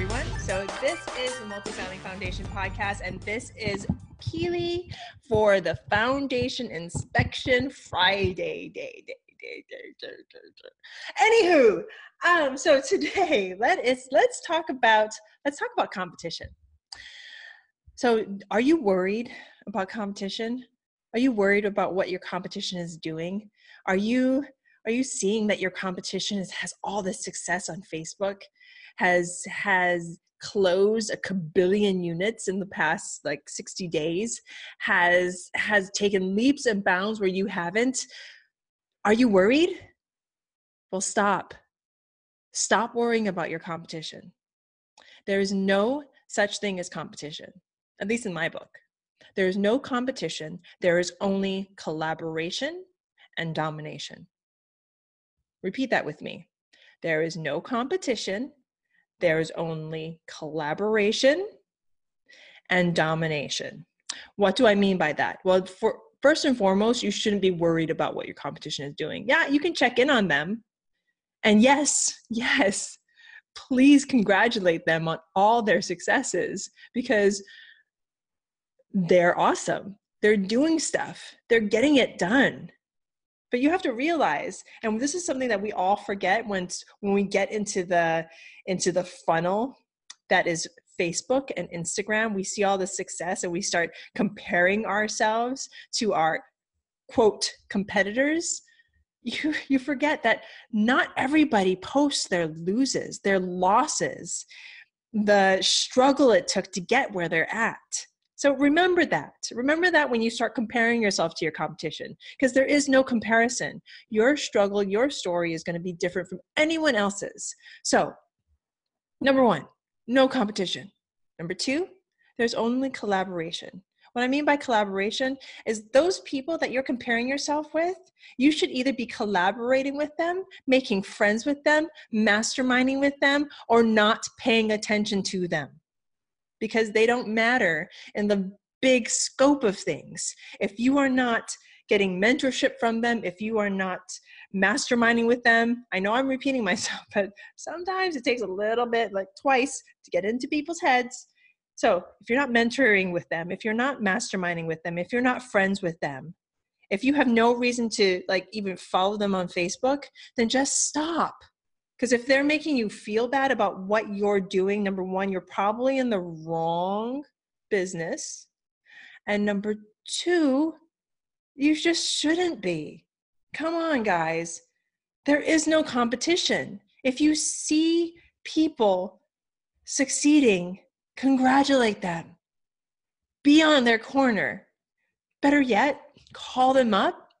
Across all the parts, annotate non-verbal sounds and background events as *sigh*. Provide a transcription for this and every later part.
Everyone. So, this is the Multifamily Foundation podcast, and this is Keely for the Foundation Inspection Friday. Day, day, day, day, day, day, day. Anywho, um, so today let us let's talk about let's talk about competition. So, are you worried about competition? Are you worried about what your competition is doing? Are you are you seeing that your competition is, has all this success on Facebook? Has has closed a kabillion units in the past like 60 days has has taken leaps and bounds where you haven't. Are you worried? Well stop. Stop worrying about your competition. There is no such thing as competition at least in my book. There is no competition. There is only collaboration and domination. Repeat that with me. There is no competition there's only collaboration and domination. What do I mean by that? Well, for first and foremost, you shouldn't be worried about what your competition is doing. Yeah, you can check in on them. And yes, *laughs* yes, please congratulate them on all their successes because they're awesome. They're doing stuff. They're getting it done but you have to realize and this is something that we all forget when when we get into the into the funnel that is facebook and instagram we see all the success and we start comparing ourselves to our quote competitors. You *laughs* you forget that not everybody posts their loses their losses the struggle it took to get where they're at so remember that. Remember that when you start comparing yourself to your competition, because there is no comparison. Your struggle, your story is going to be different from anyone else's. So, number one, no competition. Number two, there's only collaboration. What I mean by collaboration is those people that you're comparing yourself with, you should either be collaborating with them, making friends with them, masterminding with them, or not paying attention to them because they don't matter in the big scope of things. If you are not getting mentorship from them, if you are not masterminding with them, I know I'm repeating *laughs* myself, but sometimes it takes a little bit, like twice, to get into people's heads. So if you're not mentoring with them, if you're not masterminding with them, if you're not friends with them, if you have no reason to like even follow them on Facebook, then just stop because if they're making you feel bad about what you're doing, number one, you're probably in the wrong business. And number two, you just shouldn't be. Come on, guys. There is no competition. If you see people succeeding, congratulate them. Be on their corner. Better yet, call them up.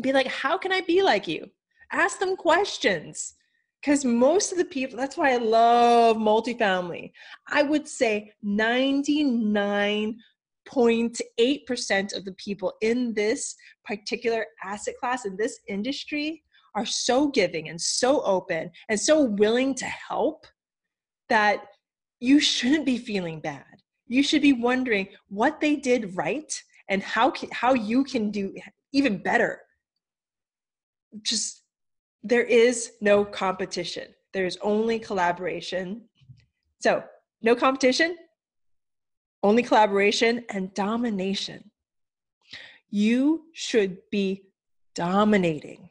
Be like, how can I be like you? Ask them questions because most of the people that's why i love multifamily. I would say 99.8% of the people in this particular asset class in this industry are so giving and so open and so willing to help that you shouldn't be feeling bad. You should be wondering what they did right and how can, how you can do even better. Just there is no competition. There's only collaboration. So, no competition, only collaboration and domination. You should be dominating,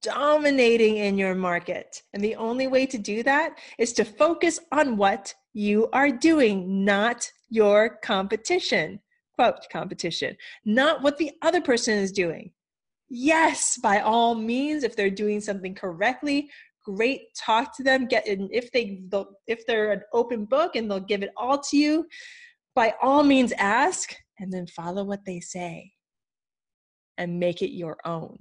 dominating in your market. And the only way to do that is to focus on what you are doing, not your competition. Quote, competition, not what the other person is doing yes by all means if they're doing something correctly great talk to them get in if they if they're an open book and they'll give it all to you by all means ask and then follow what they say and make it your own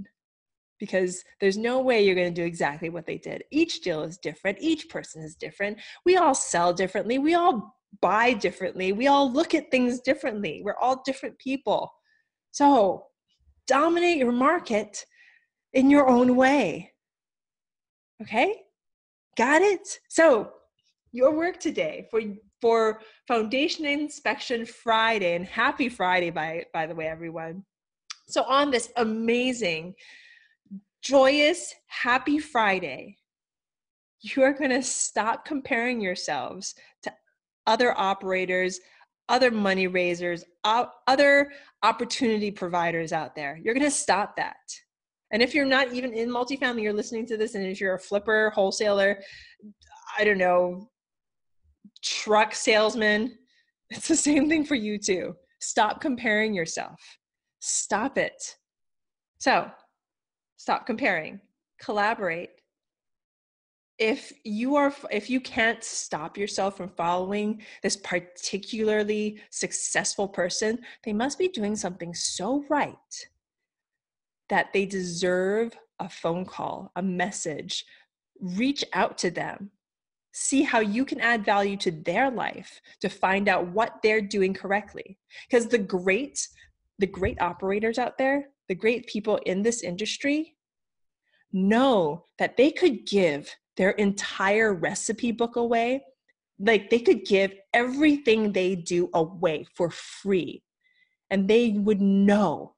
because there's no way you're going to do exactly what they did. Each deal is different, each person is different. We all sell differently, we all buy differently, we all look at things differently. We're all different people. So, dominate your market in your own way. Okay? Got it? So, your work today for for Foundation Inspection Friday and happy Friday by by the way everyone. So on this amazing joyous happy Friday, you are going to stop comparing yourselves to other operators, other money raisers, other opportunity providers out there. You're going to stop that. And if you're not even in multifamily, you're listening to this, and if you're a flipper, wholesaler, I don't know, truck salesman, *laughs* it's the same thing for you too. Stop comparing yourself. Stop it. So, stop comparing. Collaborate. If you are if you can't stop yourself from following this particularly successful person, they must be doing something so right that they deserve a phone call, a message. Reach out to them. See how you can add value to their life to find out what they're doing correctly. Because the great, the great operators out there, the great people in this industry know that they could give their entire recipe book away. Like they could give everything they do away for free. And they would know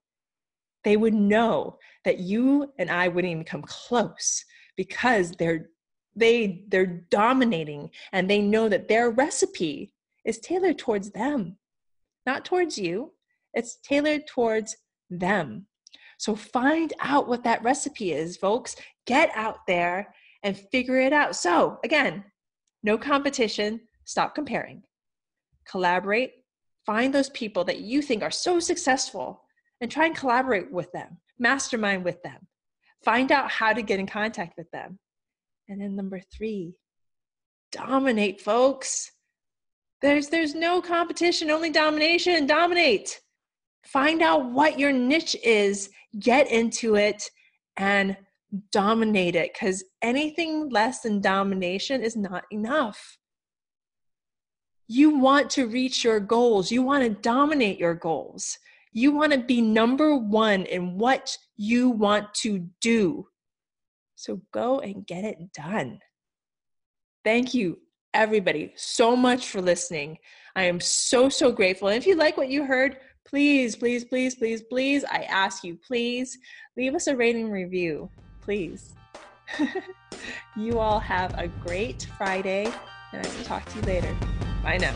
they would know that you and I wouldn't even come close because they're they they're dominating and they know that their recipe is tailored towards them not towards you it's tailored towards them so find out what that recipe is folks get out there and figure it out so again no competition stop comparing collaborate find those people that you think are so successful and try and collaborate with them, mastermind with them, find out how to get in contact with them. And then number three, dominate, folks. There's there's no competition, only domination. Dominate. Find out what your niche is, get into it, and dominate it because anything less than domination is not enough. You want to reach your goals, you want to dominate your goals. You want to be number one in what you want to do. So go and get it done. Thank you, everybody, so much for listening. I am so, so grateful. And if you like what you heard, please, please, please, please, please, I ask you, please leave us a rating review. Please. *laughs* you all have a great Friday, and I will talk to you later. Bye now.